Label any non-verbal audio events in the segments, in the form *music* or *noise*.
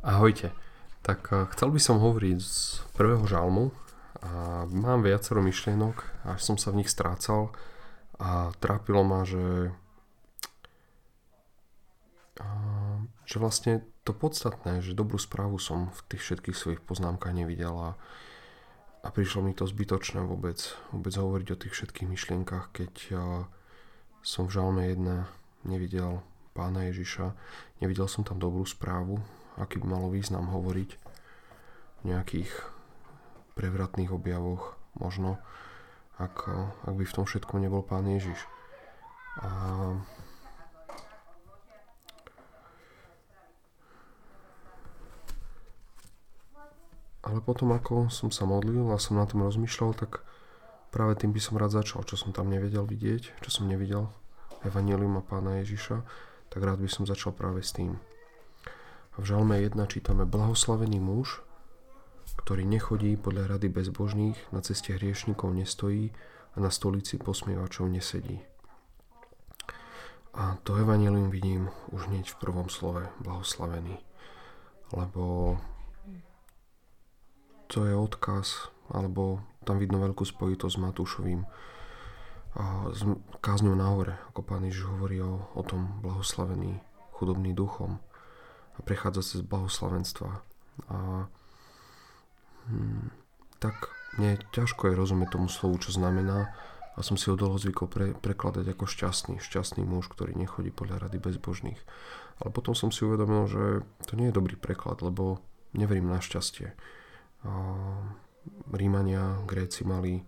Ahojte. Tak eh, chcel by som hovoriť z prvého žalmu a mám viacero myšlienok, až som sa v nich strácal a trápilo ma, že, že vlastne to podstatné, že dobrú správu som v tých všetkých svojich poznámkach nevidel a, a prišlo mi to zbytočné vôbec, vôbec hovoriť o tých všetkých myšlienkach, keď som v žalme 1 nevidel pána Ježiša, nevidel som tam dobrú správu, aký by malo význam hovoriť v nejakých prevratných objavoch možno, ak, ak by v tom všetkom nebol Pán Ježiš. A ale potom ako som sa modlil a som na tom rozmýšľal, tak práve tým by som rád začal, čo som tam nevedel vidieť, čo som nevidel Evangelium a Pána Ježiša, tak rád by som začal práve s tým. V žalme 1 čítame Blahoslavený muž, ktorý nechodí podľa rady bezbožných, na ceste hriešnikov nestojí a na stolici posmievačov nesedí. A to evanelium vidím už hneď v prvom slove, blahoslavený. Lebo to je odkaz, alebo tam vidno veľkú spojitosť s Matúšovým a s kázňou na hore, ako pán Ježiš hovorí o, o tom blahoslavený chudobný duchom a prechádza cez blahoslavenstva. A hm, tak mne ťažko je rozumieť tomu slovu, čo znamená a som si ho dlho zvykol pre, prekladať ako šťastný, šťastný muž, ktorý nechodí podľa rady bezbožných. Ale potom som si uvedomil, že to nie je dobrý preklad, lebo neverím na šťastie. A Rímania, Gréci mali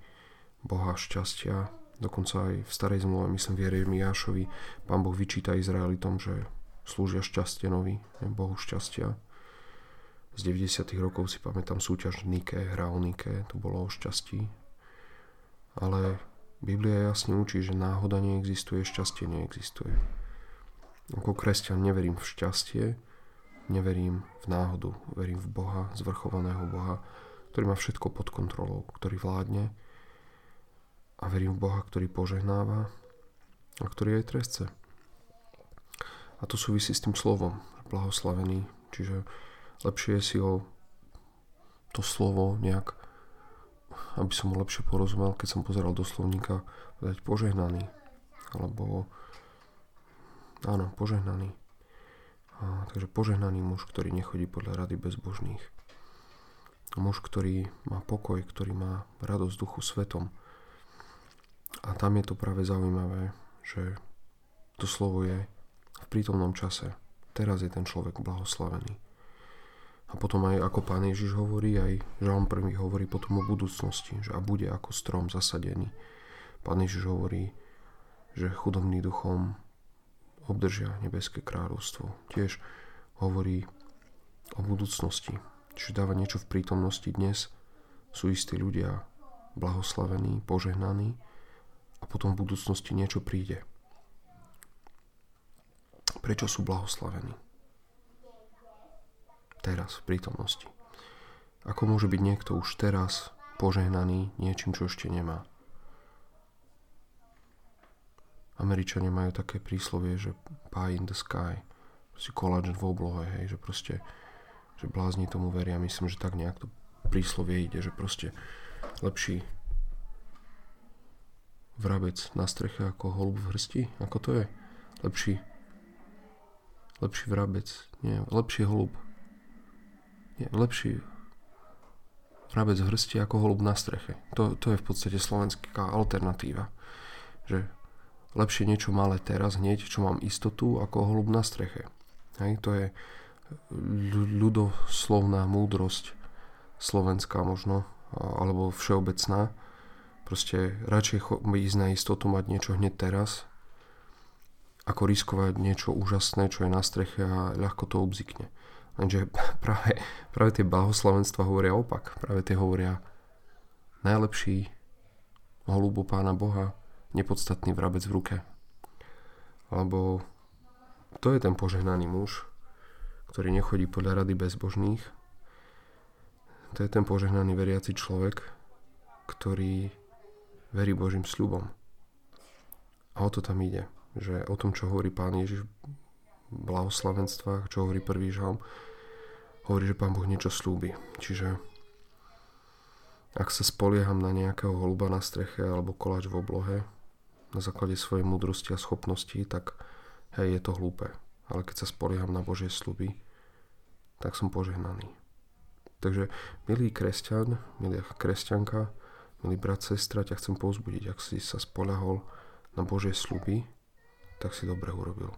Boha šťastia, dokonca aj v starej zmluve, myslím v Jeremiášovi, pán Boh vyčíta Izraelitom, že slúžia šťastenovi, Bohu šťastia. Z 90. rokov si pamätám súťaž Nike, hra o Nike, to bolo o šťastí. Ale Biblia jasne učí, že náhoda neexistuje, šťastie neexistuje. Ako kresťan neverím v šťastie, neverím v náhodu, verím v Boha, zvrchovaného Boha, ktorý má všetko pod kontrolou, ktorý vládne a verím v Boha, ktorý požehnáva a ktorý aj trestce. A to súvisí s tým slovom, blahoslavený. Čiže lepšie je si ho to slovo nejak, aby som mu lepšie porozumel, keď som pozeral do slovníka, povedať požehnaný. Alebo áno, požehnaný. A, takže požehnaný muž, ktorý nechodí podľa rady bezbožných. Muž, ktorý má pokoj, ktorý má radosť duchu svetom. A tam je to práve zaujímavé, že to slovo je prítomnom čase. Teraz je ten človek blahoslavený. A potom aj ako pán Ježiš hovorí, aj Žalm prvý hovorí potom o budúcnosti, že a bude ako strom zasadený. Pán Ježiš hovorí, že chudobný duchom obdržia nebeské kráľovstvo. Tiež hovorí o budúcnosti, čiže dáva niečo v prítomnosti dnes. Sú istí ľudia blahoslavení, požehnaní a potom v budúcnosti niečo príde prečo sú blahoslavení. Teraz, v prítomnosti. Ako môže byť niekto už teraz požehnaný niečím, čo ešte nemá? Američania majú také príslovie, že pie in the sky, si koláč v oblohe, hej, že proste, že blázni tomu veria. Myslím, že tak nejak to príslovie ide, že proste lepší vrabec na streche ako holub v hrsti, ako to je? Lepší lepší vrabec, nie, lepší holub. Nie, lepší vrabec v hrsti ako holub na streche. To, to je v podstate slovenská alternatíva. Že lepšie niečo malé teraz hneď, čo mám istotu, ako holub na streche. Hej, to je ľudoslovná múdrosť slovenská možno, alebo všeobecná. Proste radšej ísť na istotu mať niečo hneď teraz, ako riskovať niečo úžasné, čo je na streche a ľahko to obzikne. Lenže *laughs* práve, práve tie blahoslavenstva hovoria opak. Práve tie hovoria najlepší holúbo pána Boha, nepodstatný vrabec v ruke. Lebo to je ten požehnaný muž, ktorý nechodí podľa rady bezbožných. To je ten požehnaný veriaci človek, ktorý verí Božím sľubom. A o to tam ide že o tom, čo hovorí Pán Ježiš v blahoslavenstvách, čo hovorí prvý žalm, hovorí, že Pán Boh niečo slúbi. Čiže ak sa spolieham na nejakého holuba na streche alebo koláč v oblohe na základe svojej múdrosti a schopností, tak hej, je to hlúpe. Ale keď sa spolieham na Božie sluby, tak som požehnaný. Takže, milý kresťan, milá kresťanka, milý brat, sestra, ťa chcem povzbudiť. Ak si sa spolahol na Božie sluby, tak si dobre urobil.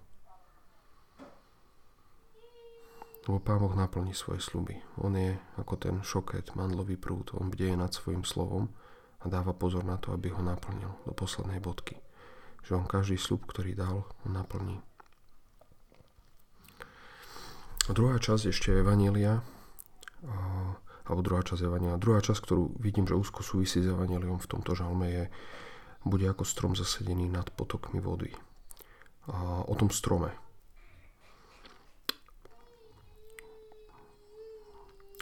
Lebo Pán Boh naplní svoje sluby. On je ako ten šoket, mandlový prúd. On bdeje nad svojim slovom a dáva pozor na to, aby ho naplnil do poslednej bodky. Že on každý slub, ktorý dal, on naplní. A druhá časť ešte Evanielia, alebo druhá časť Evanielia. Druhá časť, ktorú vidím, že úzko súvisí s Evanieliom v tomto žalme je, bude ako strom zasedený nad potokmi vody. O tom strome,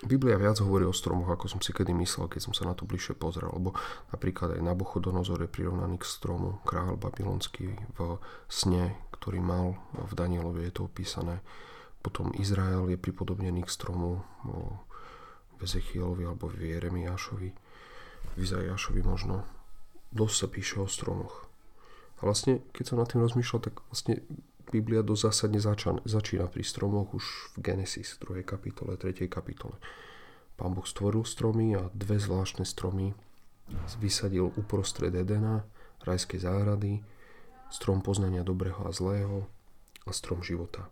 Biblia viac hovorí o stromoch, ako som si kedy myslel, keď som sa na to bližšie pozrel, lebo napríklad aj Nabuchodonozor je prirovnaný k stromu, kráľ babylonský v sne, ktorý mal v Danielovi, je to opísané. Potom Izrael je pripodobnený k stromu v Ezechielovi alebo v Jeremiášovi, v Izajášovi možno. Dosť sa píše o stromoch. A vlastne, keď som nad tým rozmýšľal, tak vlastne Biblia dosť zásadne začína, začína pri stromoch už v Genesis, 2. kapitole, 3. kapitole. Pán Boh stvoril stromy a dve zvláštne stromy vysadil uprostred Edena, rajskej záhrady, strom poznania dobrého a zlého a strom života.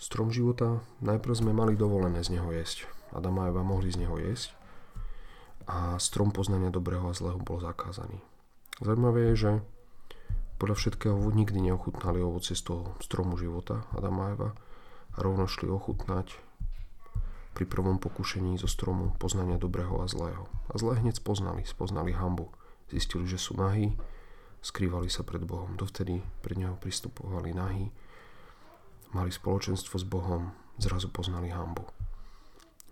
Strom života najprv sme mali dovolené z neho jesť. Adam a Eva mohli z neho jesť a strom poznania dobrého a zlého bol zakázaný. Zaujímavé je, že podľa všetkého nikdy neochutnali ovoce z toho stromu života Adama a Eva a rovno šli ochutnať pri prvom pokušení zo stromu poznania dobrého a zlého. A zlé hneď spoznali, spoznali hambu. Zistili, že sú nahí, skrývali sa pred Bohom. Dovtedy pred Neho pristupovali nahí, mali spoločenstvo s Bohom, zrazu poznali hambu.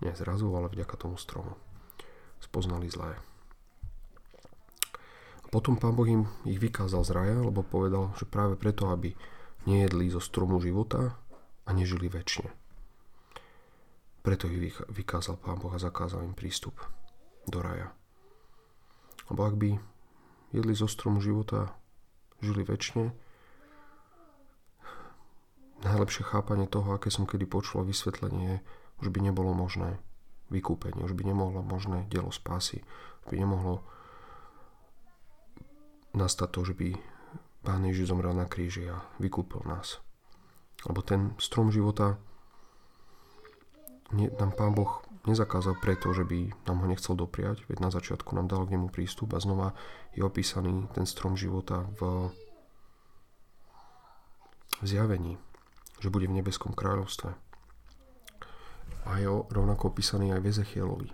Nie zrazu, ale vďaka tomu stromu. Spoznali zlé. Potom pán Boh im ich vykázal z raja, lebo povedal, že práve preto, aby nejedli zo stromu života a nežili väčšine. Preto ich vykázal pán Boh a zakázal im prístup do raja. Lebo ak by jedli zo stromu života, žili väčšine, najlepšie chápanie toho, aké som kedy počul vysvetlenie, už by nebolo možné vykúpenie, už by nemohlo možné dielo spásy, už by nemohlo nastať to, že by Pán Ježiš zomrel na kríži a vykúpil nás. Lebo ten strom života nám Pán Boh nezakázal preto, že by nám ho nechcel dopriať, veď na začiatku nám dal k nemu prístup a znova je opísaný ten strom života v, v zjavení, že bude v nebeskom kráľovstve. A je rovnako opísaný aj v Ezechielovi.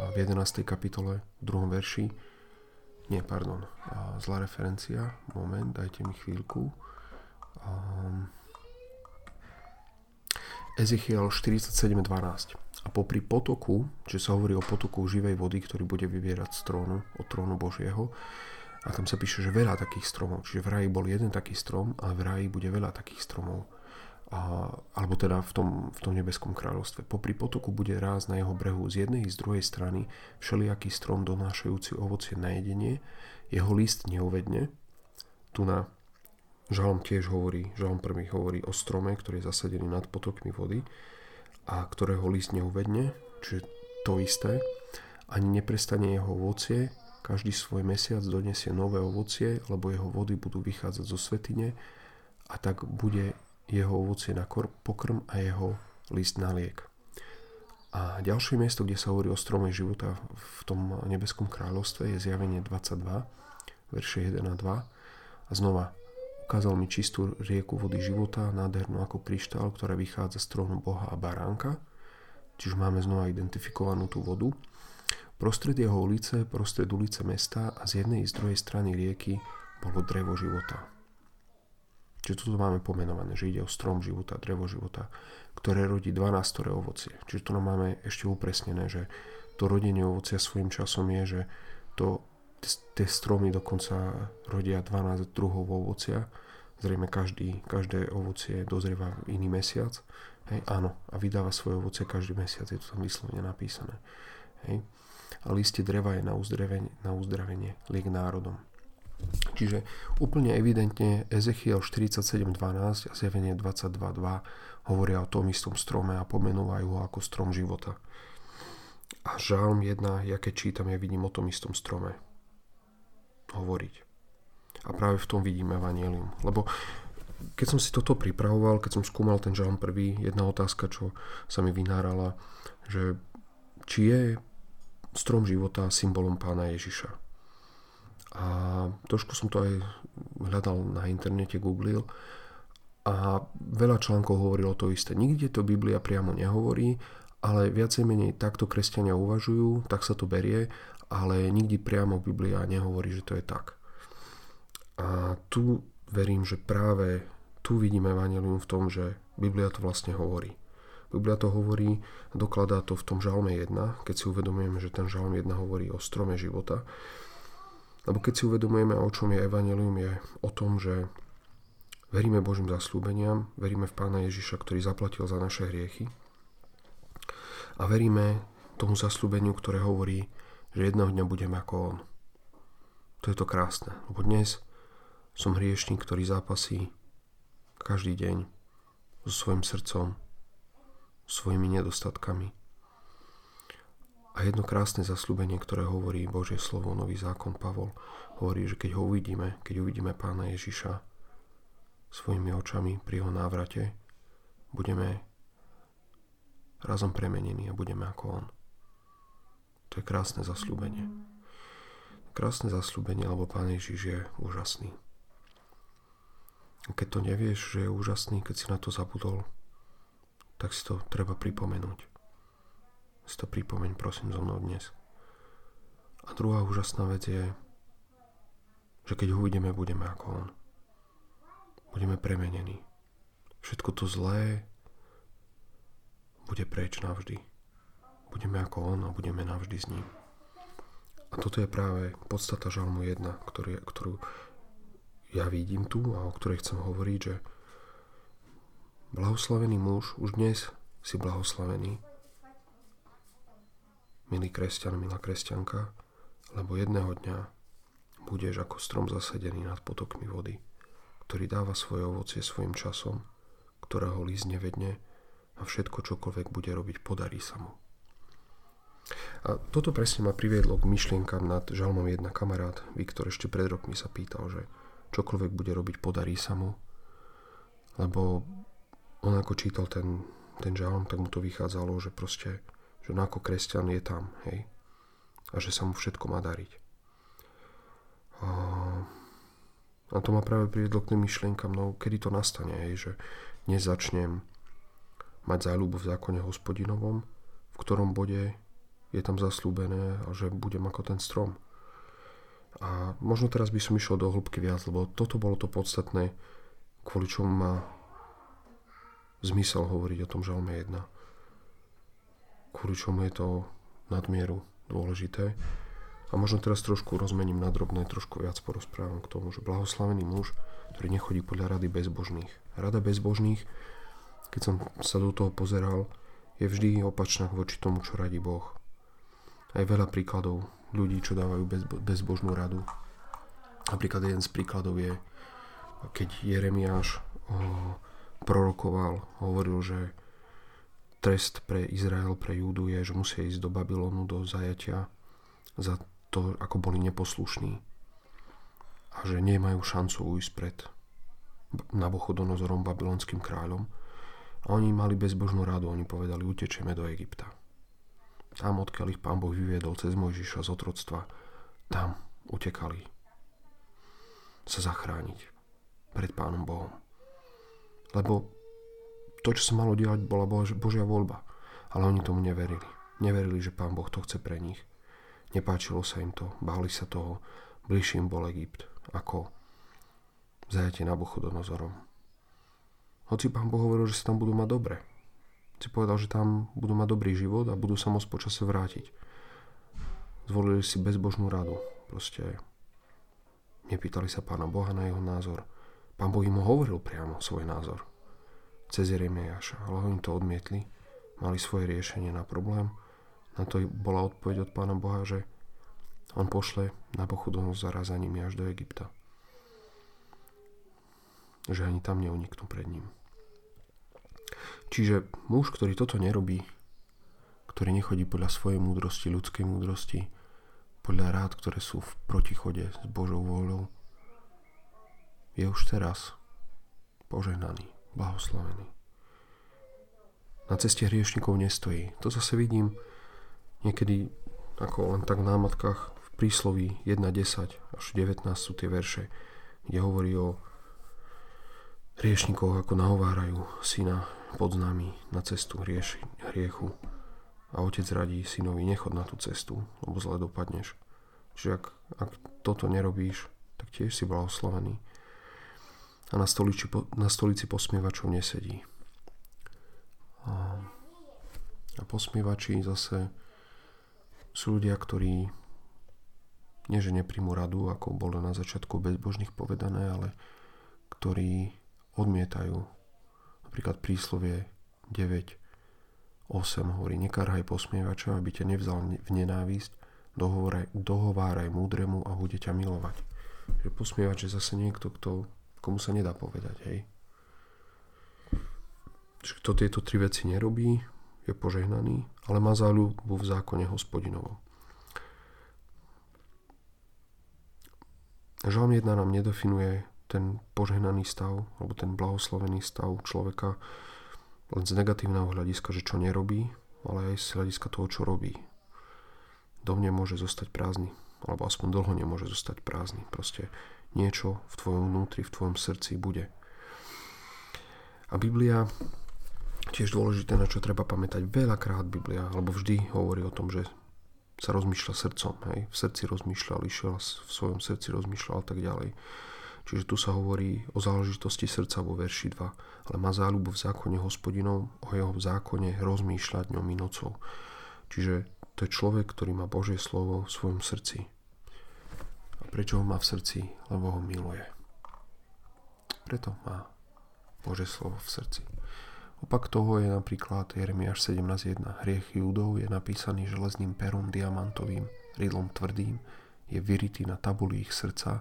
A v 11. kapitole, v 2. verši, nie, pardon, zlá referencia, moment, dajte mi chvíľku. Um, Ezechiel 47.12. A popri potoku, že sa hovorí o potoku živej vody, ktorý bude vyvierať z trónu, od trónu Božieho, a tam sa píše, že veľa takých stromov. Čiže v raji bol jeden taký strom a v raji bude veľa takých stromov a, alebo teda v tom, v tom nebeskom kráľovstve. Popri potoku bude ráz na jeho brehu z jednej i z druhej strany všelijaký strom donášajúci ovocie na jedenie, jeho list neuvedne. Tu na Žalom tiež hovorí, Žalom prvý hovorí o strome, ktorý je zasadený nad potokmi vody a ktorého list neuvedne, čiže to isté. Ani neprestane jeho ovocie, každý svoj mesiac donesie nové ovocie, lebo jeho vody budú vychádzať zo svetine a tak bude jeho ovocie na pokrm a jeho list na liek. A ďalšie miesto, kde sa hovorí o strome života v tom nebeskom kráľovstve je zjavenie 22, verše 1 a 2. A znova ukázal mi čistú rieku vody života, nádhernú ako kryštál, ktorá vychádza z trónu Boha a baránka. Čiže máme znova identifikovanú tú vodu. Prostred jeho ulice, prostred ulice mesta a z jednej i z druhej strany rieky bolo drevo života. Čiže toto máme pomenované, že ide o strom života, drevo života, ktoré rodí 12 ovocie. Čiže nám máme ešte upresnené, že to rodenie ovocia svojím časom je, že to, tie stromy dokonca rodia 12 druhov ovocia zrejme každý, každé ovocie dozrieva iný mesiac. Hej, áno, a vydáva svoje ovocie každý mesiac, je to tam vyslovene napísané. Hej. A listie dreva je na uzdravenie, na uzdravenie liek národom. Čiže úplne evidentne Ezechiel 47.12 a Zjavenie 22.2 hovoria o tom istom strome a pomenúvajú ho ako strom života. A žalm 1, ja keď čítam, ja vidím o tom istom strome hovoriť. A práve v tom vidím evanelium. Lebo keď som si toto pripravoval, keď som skúmal ten žalm prvý, jedna otázka, čo sa mi vynárala, že či je strom života symbolom pána Ježiša. A trošku som to aj hľadal na internete, googlil a veľa článkov hovorilo to isté. Nikde to Biblia priamo nehovorí, ale viacej menej takto kresťania uvažujú, tak sa to berie, ale nikdy priamo Biblia nehovorí, že to je tak. A tu verím, že práve tu vidíme Evangelium v tom, že Biblia to vlastne hovorí. Biblia to hovorí, dokladá to v tom žalme 1, keď si uvedomujeme, že ten žalm 1 hovorí o strome života. Lebo keď si uvedomujeme, o čom je Evangelium, je o tom, že veríme Božím zaslúbeniam, veríme v Pána Ježiša, ktorý zaplatil za naše hriechy a veríme tomu zaslúbeniu, ktoré hovorí, že jedného dňa budem ako On. To je to krásne, lebo dnes som hriešnik, ktorý zápasí každý deň so svojim srdcom, svojimi nedostatkami. A jedno krásne zaslúbenie, ktoré hovorí Božie slovo, nový zákon Pavol, hovorí, že keď ho uvidíme, keď uvidíme pána Ježiša svojimi očami pri jeho návrate, budeme razom premenení a budeme ako on. To je krásne zaslúbenie. Krásne zaslúbenie, lebo Pán Ježiš je úžasný. Keď to nevieš, že je úžasný, keď si na to zabudol, tak si to treba pripomenúť. Si to pripomeň, prosím, zo mnou dnes. A druhá úžasná vec je, že keď ho uvidíme, budeme ako on. Budeme premenení. Všetko to zlé bude preč navždy. Budeme ako on a budeme navždy s ním. A toto je práve podstata žalmu 1, ktorý, ktorú ja vidím tu a o ktorej chcem hovoriť, že blahoslavený muž, už dnes si blahoslavený, milý kresťan, milá kresťanka, lebo jedného dňa budeš ako strom zasedený nad potokmi vody, ktorý dáva svoje ovocie svojim časom, ktorého líst nevedne a všetko, čokoľvek bude robiť, podarí sa mu. A toto presne ma priviedlo k myšlienkam nad žalmom jedna kamarát. Viktor ešte pred rokmi sa pýtal, že čokoľvek bude robiť, podarí sa mu. Lebo on ako čítal ten, ten žalm, tak mu to vychádzalo, že proste, že on ako kresťan je tam, hej. A že sa mu všetko má dariť. A, a to ma práve priviedlo k tým myšlienkam, no kedy to nastane, hej, že dnes mať záľubu v zákone hospodinovom, v ktorom bode je tam zaslúbené a že budem ako ten strom. A možno teraz by som išiel do hĺbky viac, lebo toto bolo to podstatné, kvôli čomu má zmysel hovoriť o tom žalme 1. Kvôli čomu je to nadmieru dôležité. A možno teraz trošku rozmením na drobné, trošku viac porozprávam k tomu, že blahoslavený muž, ktorý nechodí podľa rady bezbožných. Rada bezbožných, keď som sa do toho pozeral, je vždy opačná voči tomu, čo radí Boh. Aj veľa príkladov ľudí, čo dávajú bez, bezbožnú radu. Napríklad jeden z príkladov je, keď Jeremiáš o, prorokoval, hovoril, že trest pre Izrael, pre Júdu je, že musia ísť do Babylonu, do zajatia za to, ako boli neposlušní a že nemajú šancu ujsť pred Nabochodonozorom, babylonským kráľom. A oni mali bezbožnú radu, oni povedali, utečeme do Egypta. Tam, odkiaľ ich pán Boh vyviedol cez Mojžiša z otroctva, tam utekali sa zachrániť pred pánom Bohom. Lebo to, čo sa malo diať, bola Božia voľba. Ale oni tomu neverili. Neverili, že pán Boh to chce pre nich. Nepáčilo sa im to, báli sa toho. Bližšie im bol Egypt ako zajatie Nabuchodonozorom. Hoci pán Boh hovoril, že sa tam budú mať dobre, si povedal, že tam budú mať dobrý život a budú sa môcť počase vrátiť. Zvolili si bezbožnú radu. Proste nepýtali sa pána Boha na jeho názor. Pán Boh im hovoril priamo svoj názor cez Jeremiáša, ale oni to odmietli, mali svoje riešenie na problém. Na to bola odpoveď od Pána Boha, že on pošle na Bochudonozara za nimi až do Egypta. Že ani tam neuniknú pred ním. Čiže muž, ktorý toto nerobí, ktorý nechodí podľa svojej múdrosti, ľudskej múdrosti, podľa rád, ktoré sú v protichode s Božou vôľou, je už teraz požehnaný, blahoslavený. Na ceste hriešnikov nestojí. To zase vidím niekedy ako len tak v námatkách v prísloví 1.10 až 19 sú tie verše, kde hovorí o hriešnikov, ako nahovárajú syna pod nami na cestu hrieši, hriechu. A otec radí synovi, nechod na tú cestu, lebo zle dopadneš. Čiže ak, ak toto nerobíš, tak tiež si blahoslavený. A na stolici, na stolici posmievačov nesedí. A, a posmievači zase sú ľudia, ktorí nie že nepríjmu radu, ako bolo na začiatku bezbožných povedané, ale ktorí odmietajú napríklad príslovie 9, 8 hovorí, nekárhaj posmievača, aby ťa nevzal v nenávisť, dohováraj, dohováraj múdremu a bude ťa milovať. Že posmievač je zase niekto, kto, komu sa nedá povedať, hej. Čiže kto tieto tri veci nerobí, je požehnaný, ale má záľubu v zákone hospodinovom. Žalm 1 nám nedefinuje ten požehnaný stav, alebo ten blahoslovený stav človeka len z negatívneho hľadiska, že čo nerobí, ale aj z hľadiska toho, čo robí. Dom nemôže zostať prázdny, alebo aspoň dlho nemôže zostať prázdny. Proste niečo v tvojom vnútri, v tvojom srdci bude. A Biblia tiež dôležité, na čo treba pamätať. Veľakrát Biblia, alebo vždy hovorí o tom, že sa rozmýšľa srdcom. Hej? V srdci rozmýšľal, išiel v svojom srdci rozmýšľal a tak ďalej. Čiže tu sa hovorí o záležitosti srdca vo verši 2. Ale má záľubu v zákone hospodinov, o jeho zákone rozmýšľať dňom i nocou. Čiže to je človek, ktorý má Božie slovo v svojom srdci. A prečo ho má v srdci? Lebo ho miluje. Preto má Božie slovo v srdci. Opak toho je napríklad Jeremiáš 17.1. Hriech Júdov je napísaný železným perom diamantovým, rydlom tvrdým, je vyritý na tabuli ich srdca.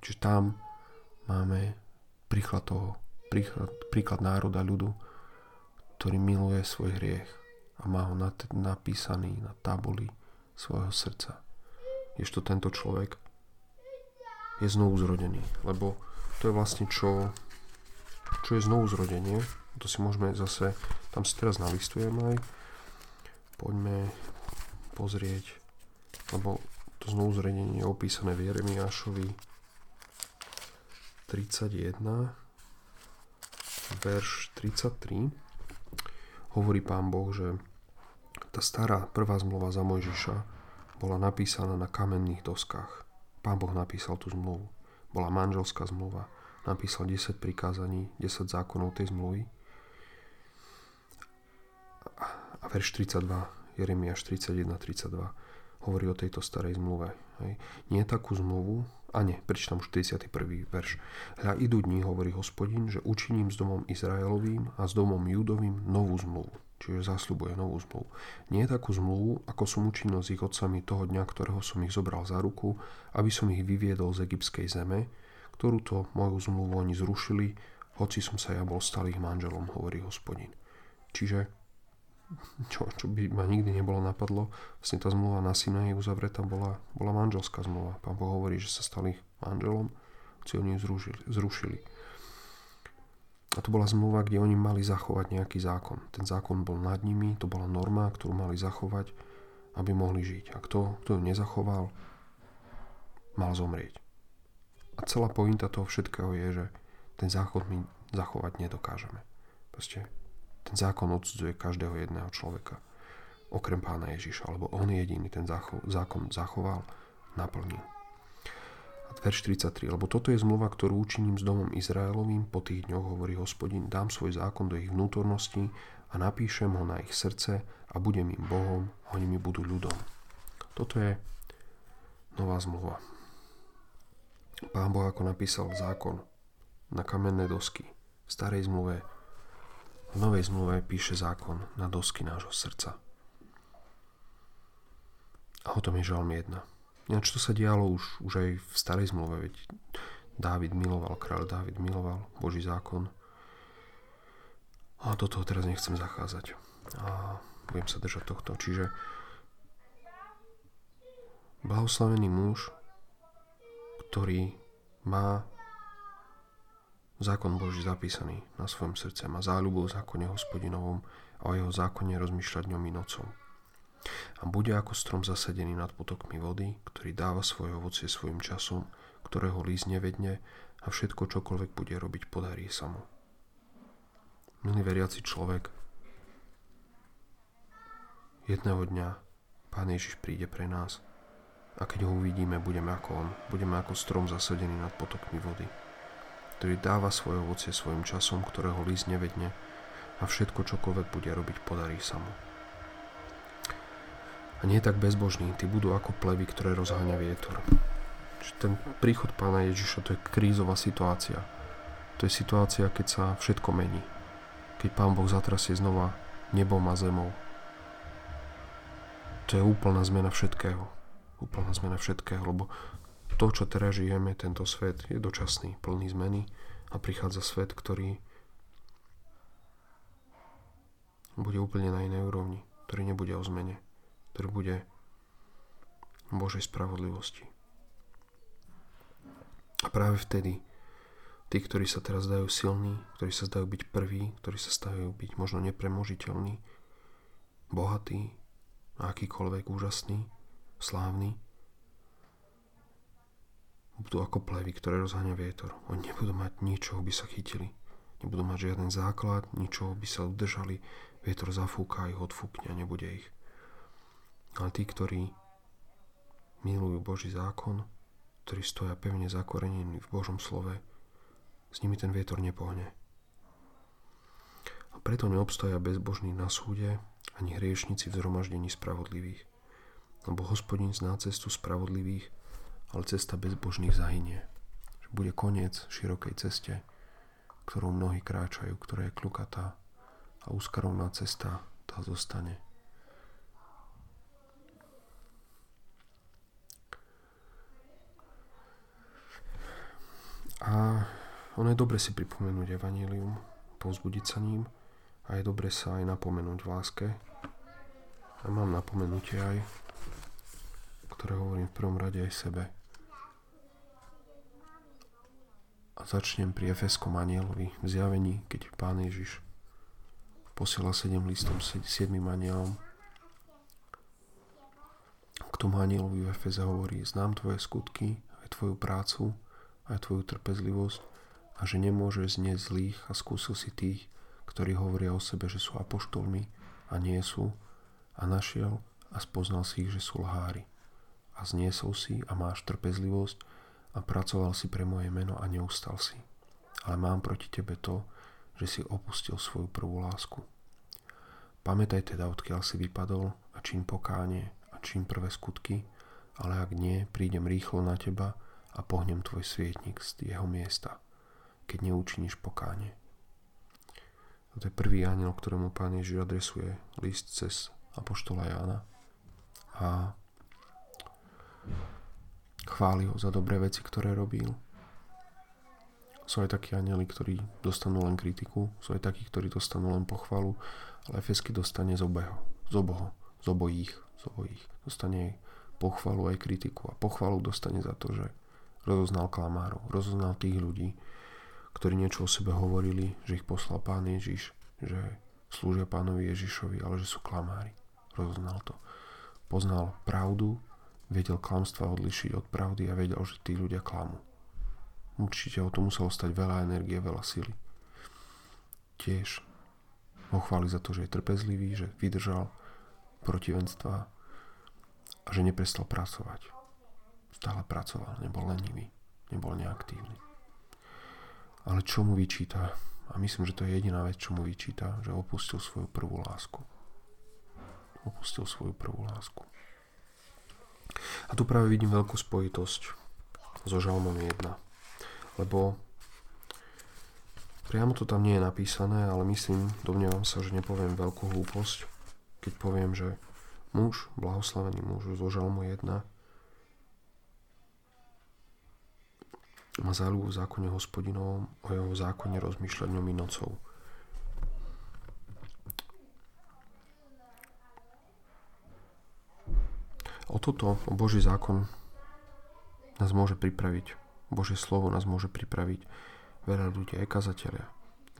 Čiže tam máme príklad toho, príklad, príklad národa ľudu, ktorý miluje svoj hriech a má ho napísaný na tabuli svojho srdca. Ježto tento človek je znovu zrodený, lebo to je vlastne čo čo je znovu zrodenie. To si môžeme zase, tam si teraz nalistujeme aj. Poďme pozrieť, lebo to znovu zrodenie je opísané v Jeremiášovi 31, verš 33. Hovorí pán Boh, že tá stará prvá zmluva za Mojžiša bola napísaná na kamenných doskách. Pán Boh napísal tú zmluvu. Bola manželská zmluva napísal 10 prikázaní, 10 zákonov tej zmluvy. A verš 32, Jeremiáš 31-32 hovorí o tejto starej zmluve. Hej. Nie takú zmluvu, a nie, prečítam už 41. verš. Hľa idú dní, hovorí hospodin, že učiním s domom Izraelovým a s domom Judovým novú zmluvu. Čiže zasľubuje novú zmluvu. Nie takú zmluvu, ako som učinil s ich otcami toho dňa, ktorého som ich zobral za ruku, aby som ich vyviedol z egyptskej zeme, ktorú to moju zmluvu oni zrušili, hoci som sa ja bol stalých manželom, hovorí hospodin. Čiže, *laughs* čo, čo by ma nikdy nebolo napadlo, vlastne tá zmluva na syna je uzavretá, bola, bola manželská zmluva. Pán Boh hovorí, že sa stali manželom, hoci oni ju zrušili. zrušili. A to bola zmluva, kde oni mali zachovať nejaký zákon. Ten zákon bol nad nimi, to bola norma, ktorú mali zachovať, aby mohli žiť. A kto, kto ju nezachoval, mal zomrieť. A celá pointa toho všetkého je, že ten zákon my zachovať nedokážeme. Proste ten zákon odsudzuje každého jedného človeka. Okrem pána Ježiša, lebo on jediný ten zákon zachoval, naplnil. Verš 43, lebo toto je zmluva, ktorú učiním s domom Izraelovým, po tých dňoch hovorí hospodin, dám svoj zákon do ich vnútornosti a napíšem ho na ich srdce a budem im Bohom a oni mi budú ľudom. Toto je nová zmluva. Pán Boh ako napísal zákon na kamenné dosky v starej zmluve, v novej zmluve píše zákon na dosky nášho srdca. A o tom je žalm 1. Ináč to sa dialo už, už aj v starej zmluve, veď Dávid miloval, kráľ Dávid miloval Boží zákon. A do toho teraz nechcem zachádzať. A budem sa držať tohto. Čiže blahoslavený muž, ktorý má zákon Boží zapísaný na svojom srdce, má záľubu o zákone hospodinovom a o jeho zákone rozmýšľať dňom i nocou. A bude ako strom zasadený nad potokmi vody, ktorý dáva svoje ovocie svojim časom, ktorého líst nevedne a všetko čokoľvek bude robiť, podarí sa mu. Milý veriaci človek, jedného dňa Pán Ježiš príde pre nás a keď ho uvidíme, budeme ako on. Budeme ako strom zasadený nad potokmi vody, ktorý dáva svoje ovocie svojim časom, ktorého líst nevedne a všetko, čokoľvek bude robiť, podarí sa mu. A nie tak bezbožní, tí budú ako plevy, ktoré rozháňa vietor. Čiže ten príchod pána Ježiša to je krízová situácia. To je situácia, keď sa všetko mení. Keď pán Boh zatrasie znova nebom a zemou. To je úplná zmena všetkého úplná zmena všetkého, lebo to, čo teraz žijeme, tento svet je dočasný, plný zmeny a prichádza svet, ktorý bude úplne na inej úrovni, ktorý nebude o zmene, ktorý bude Božej spravodlivosti. A práve vtedy tí, ktorí sa teraz dajú silní, ktorí sa zdajú byť prví, ktorí sa zdajú byť možno nepremožiteľní, bohatí akýkoľvek úžasný, slávny, budú ako plevy, ktoré rozháňa vietor. Oni nebudú mať ničoho, by sa chytili. Nebudú mať žiaden základ, ničoho by sa udržali. Vietor zafúka, ich odfúkne a nebude ich. Ale tí, ktorí milujú Boží zákon, ktorí stoja pevne zakorenení v Božom slove, s nimi ten vietor nepohne. A preto neobstoja bezbožní na súde ani hriešnici v zhromaždení spravodlivých lebo hospodin zná cestu spravodlivých, ale cesta bezbožných zahynie. Že bude koniec širokej ceste, ktorou mnohí kráčajú, ktorá je klukatá a úzkarovná cesta tá zostane. A ono je dobre si pripomenúť evanílium, povzbudiť sa ním a je dobre sa aj napomenúť v láske. A mám napomenutie aj ktoré hovorím v prvom rade aj sebe. A začnem pri Efeskom anielovi v zjavení, keď Pán Ježiš posiela 7 listom 7 anielom. K tomu anielovi v Efeze hovorí, znám tvoje skutky, aj tvoju prácu, aj tvoju trpezlivosť a že nemôžeš znieť zlých a skúsil si tých, ktorí hovoria o sebe, že sú apoštolmi a nie sú a našiel a spoznal si ich, že sú lhári a zniesol si a máš trpezlivosť a pracoval si pre moje meno a neustal si. Ale mám proti tebe to, že si opustil svoju prvú lásku. Pamätaj teda, odkiaľ si vypadol a čím pokánie a čím prvé skutky, ale ak nie, prídem rýchlo na teba a pohnem tvoj svietnik z jeho miesta, keď neučiníš pokánie. To je prvý aniel, ktorému pán Ježiš adresuje list cez Apoštola Jána a Chváli ho za dobré veci, ktoré robil. Sú aj takí anieli, ktorí dostanú len kritiku, sú aj takí, ktorí dostanú len pochvalu, ale Efesky dostane z obeho, z oboho, z obojích, z obojích. Dostane pochvalu aj kritiku a pochvalu dostane za to, že rozoznal klamárov, rozoznal tých ľudí, ktorí niečo o sebe hovorili, že ich poslal pán Ježiš, že slúžia pánovi Ježišovi, ale že sú klamári. Rozoznal to. Poznal pravdu vedel klamstva odlišiť od pravdy a vedel, že tí ľudia klamú. Určite o to muselo stať veľa energie, veľa sily. Tiež ho chváli za to, že je trpezlivý, že vydržal protivenstva a že neprestal pracovať. Stále pracoval, nebol lenivý, nebol neaktívny. Ale čo mu vyčíta? A myslím, že to je jediná vec, čo mu vyčíta, že opustil svoju prvú lásku. Opustil svoju prvú lásku. A tu práve vidím veľkú spojitosť so žalmom 1. Lebo priamo to tam nie je napísané, ale myslím, domnievam sa, že nepoviem veľkú hlúposť, keď poviem, že muž, blahoslavený muž zo žalmu 1, má záľubu v zákone hospodinovom, o jeho zákone rozmýšľať ňom i nocou. O toto, o Boží zákon nás môže pripraviť. Božie slovo nás môže pripraviť veľa ľudí, aj kazatelia.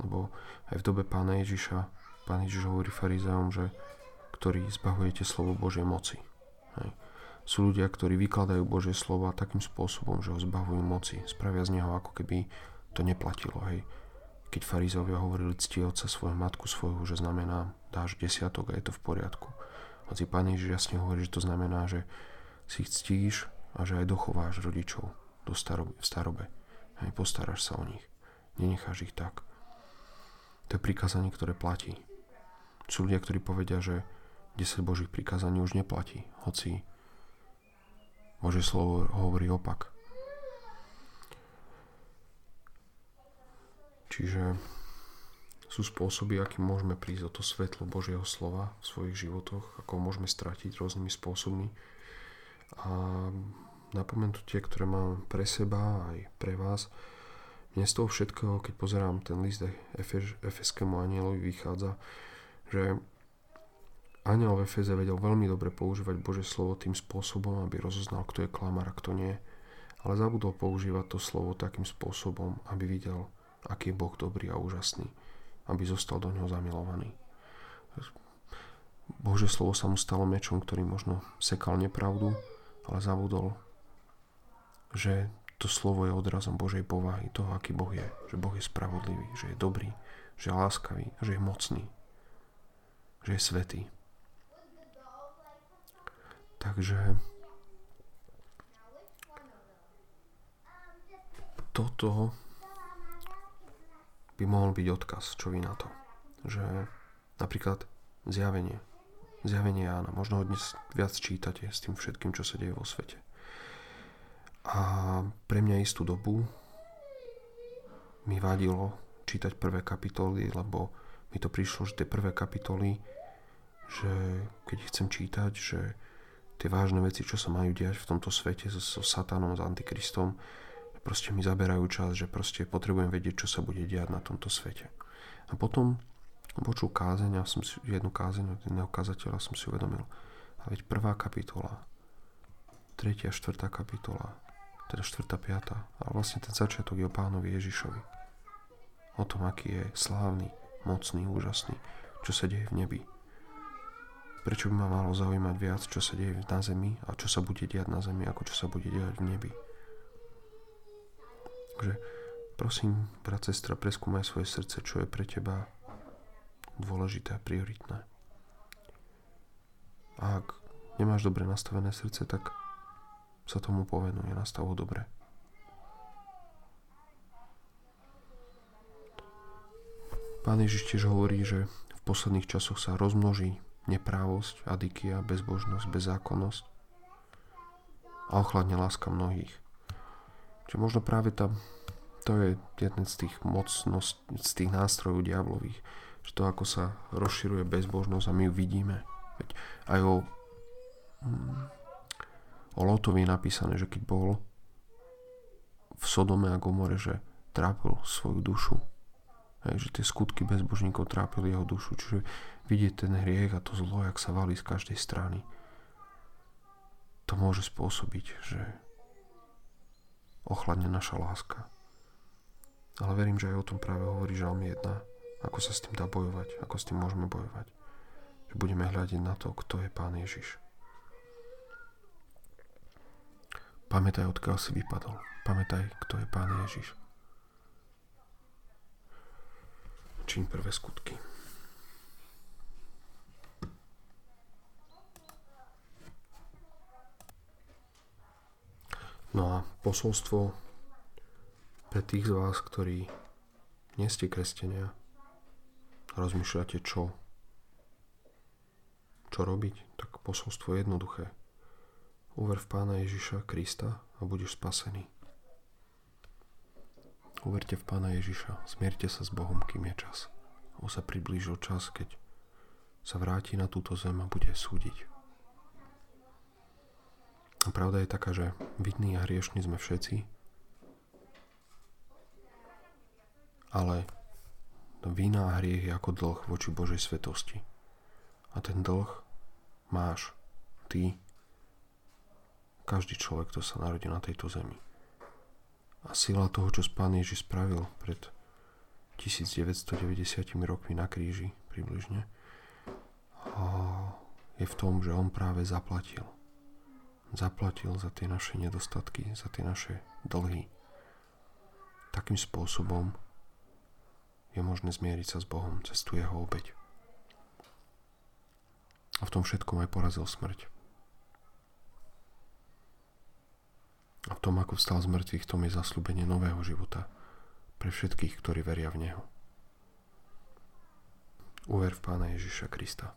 Lebo aj v dobe pána Ježiša, pán Ježiš hovorí farizeom, že ktorí zbahujete slovo Božej moci. Hej. Sú ľudia, ktorí vykladajú Božie slovo takým spôsobom, že ho zbavujú moci. Spravia z neho ako keby to neplatilo. Hej. Keď farizovia hovorili cti otca svoju matku svoju, že znamená dáš desiatok a je to v poriadku hoci Pán Ježiš jasne hovorí, že to znamená, že si ich ctíš a že aj dochováš rodičov do starobe, v starobe. Hej, postaráš sa o nich. Nenecháš ich tak. To je prikázanie, ktoré platí. Sú ľudia, ktorí povedia, že 10 Božích prikázaní už neplatí, hoci Božie slovo hovorí opak. Čiže sú spôsoby, akým môžeme prísť o to svetlo Božieho slova v svojich životoch, ako môžeme stratiť rôznymi spôsobmi. A napomenú tie, ktoré mám pre seba aj pre vás. Mne z toho všetkého, keď pozerám ten list Efeskému anielovi, vychádza, že aniel v Efeze vedel veľmi dobre používať Božie slovo tým spôsobom, aby rozoznal, kto je klamar a kto nie. Ale zabudol používať to slovo takým spôsobom, aby videl, aký je Boh dobrý a úžasný aby zostal do ňoho zamilovaný. Bože slovo sa mu stalo mečom, ktorý možno sekal nepravdu, ale zabudol, že to slovo je odrazom Božej povahy, toho, aký Boh je. Že Boh je spravodlivý, že je dobrý, že je láskavý, že je mocný, že je svetý. Takže toto by mohol byť odkaz, čo vy na to. Že napríklad zjavenie. Zjavenie Jána. Možno ho dnes viac čítate s tým všetkým, čo sa deje vo svete. A pre mňa istú dobu mi vadilo čítať prvé kapitoly, lebo mi to prišlo, že tie prvé kapitoly, že keď chcem čítať, že tie vážne veci, čo sa majú diať v tomto svete so, so satanom, s antikristom, proste mi zaberajú čas, že proste potrebujem vedieť, čo sa bude diať na tomto svete. A potom počul kázeň a som si, jednu kázeň od jedného kazateľa som si uvedomil. A veď prvá kapitola, tretia, štvrtá kapitola, teda štvrtá, piatá, a vlastne ten začiatok je o pánovi Ježišovi. O tom, aký je slávny, mocný, úžasný, čo sa deje v nebi. Prečo by ma malo zaujímať viac, čo sa deje na zemi a čo sa bude diať na zemi, ako čo sa bude diať v nebi. Takže prosím, brat, sestra, preskúmaj svoje srdce, čo je pre teba dôležité a prioritné. A ak nemáš dobre nastavené srdce, tak sa tomu povenuje, nastav ho dobre. Pán Ježiš tiež hovorí, že v posledných časoch sa rozmnoží neprávosť, adikia, bezbožnosť, bezzákonnosť a ochladne láska mnohých. Čiže možno práve tá, to je jeden z tých mocnosť, z tých nástrojov diablových, že to ako sa rozširuje bezbožnosť a my ju vidíme. Veď aj o, mm, o Lotovi je napísané, že keď bol v Sodome a Gomore, že trápil svoju dušu. Hej, že tie skutky bezbožníkov trápili jeho dušu. Čiže vidieť ten hriech a to zlo, jak sa valí z každej strany. To môže spôsobiť, že ochladne naša láska. Ale verím, že aj o tom práve hovorí Žalm 1, ako sa s tým dá bojovať, ako s tým môžeme bojovať. Že budeme hľadiť na to, kto je Pán Ježiš. Pamätaj, odkiaľ si vypadol. Pamätaj, kto je Pán Ježiš. Čím prvé skutky. No a posolstvo pre tých z vás, ktorí nie ste kresťania, rozmýšľate čo, čo robiť, tak posolstvo je jednoduché. Uver v Pána Ježiša Krista a budeš spasený. Uverte v Pána Ježiša, zmierte sa s Bohom, kým je čas. On sa priblížil čas, keď sa vráti na túto zem a bude súdiť. A pravda je taká, že vidní a hriešní sme všetci, ale vína a hriech je ako dlh voči Božej svetosti. A ten dlh máš ty, každý človek, kto sa narodí na tejto zemi. A sila toho, čo Pán Ježiš spravil pred 1990 rokmi na kríži približne, je v tom, že On práve zaplatil. Zaplatil za tie naše nedostatky, za tie naše dlhy. Takým spôsobom je možné zmieriť sa s Bohom cez tú jeho obeď. A v tom všetkom aj porazil smrť. A v tom, ako vstal z mŕtvych, tom je zaslúbenie nového života pre všetkých, ktorí veria v Neho. Uver v Pána Ježiša Krista.